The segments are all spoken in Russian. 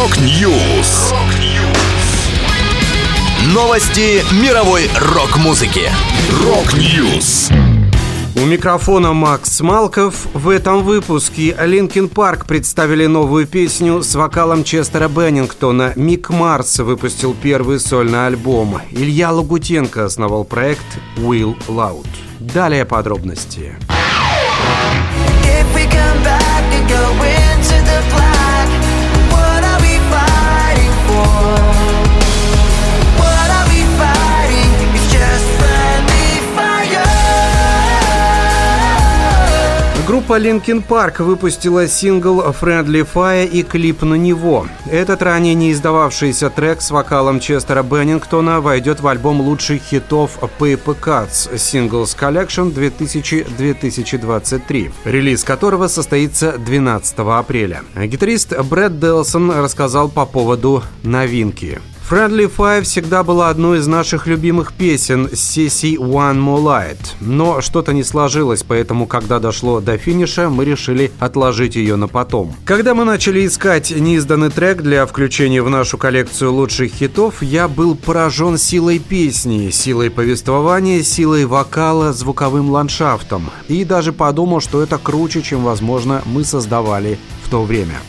Rock News. Новости мировой рок-музыки. Rock News. У микрофона Макс Малков. В этом выпуске Linkin Park представили новую песню с вокалом Честера Беннингтона. Мик Марс выпустил первый сольный альбом. Илья Лагутенко основал проект Will Loud. Далее подробности. Группа Linkin Park выпустила сингл Friendly Fire и клип на него. Этот ранее не издававшийся трек с вокалом Честера Беннингтона войдет в альбом лучших хитов Paper Cuts Singles Collection 2000-2023, релиз которого состоится 12 апреля. Гитарист Брэд Делсон рассказал по поводу новинки. Friendly Five всегда была одной из наших любимых песен сессией One More Light. Но что-то не сложилось, поэтому, когда дошло до финиша, мы решили отложить ее на потом. Когда мы начали искать неизданный трек для включения в нашу коллекцию лучших хитов, я был поражен силой песни, силой повествования, силой вокала, звуковым ландшафтом. И даже подумал, что это круче, чем, возможно, мы создавали в то время.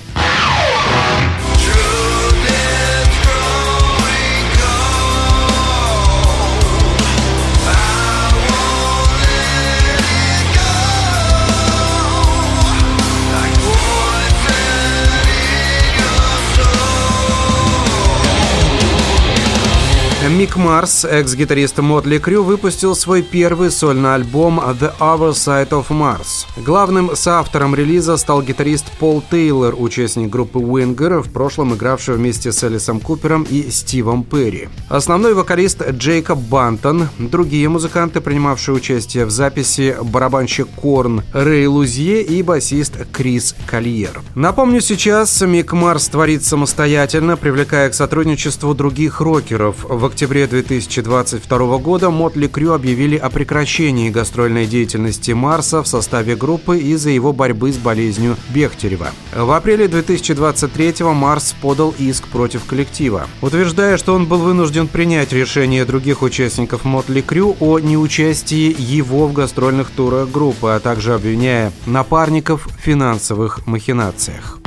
Мик Марс, экс-гитарист Мотли Крю, выпустил свой первый сольный альбом «The Other Side of Mars». Главным соавтором релиза стал гитарист Пол Тейлор, участник группы Winger, в прошлом игравший вместе с Элисом Купером и Стивом Перри. Основной вокалист Джейкоб Бантон, другие музыканты, принимавшие участие в записи, барабанщик Корн Рэй Лузье и басист Крис Кольер. Напомню, сейчас Мик Марс творит самостоятельно, привлекая к сотрудничеству других рокеров. В октябре октябре 2022 года Мотли Крю объявили о прекращении гастрольной деятельности Марса в составе группы из-за его борьбы с болезнью Бехтерева. В апреле 2023 Марс подал иск против коллектива, утверждая, что он был вынужден принять решение других участников Мотли Крю о неучастии его в гастрольных турах группы, а также обвиняя напарников в финансовых махинациях.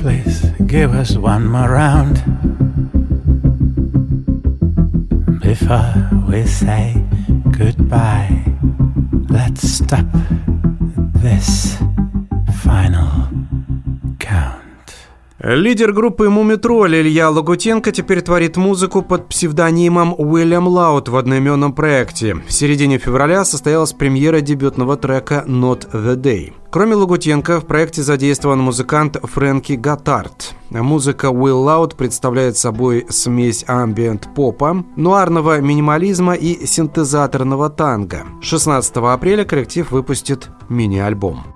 Please give us one more round. Before we say goodbye. Let's stop Лидер группы «Мумитроль» Илья Лагутенко теперь творит музыку под псевдонимом Уильям Лаут в одноименном проекте. В середине февраля состоялась премьера дебютного трека «Not the Day». Кроме Лагутенко, в проекте задействован музыкант Фрэнки Гаттард. Музыка Will Loud представляет собой смесь амбиент-попа, нуарного минимализма и синтезаторного танго. 16 апреля коллектив выпустит мини-альбом.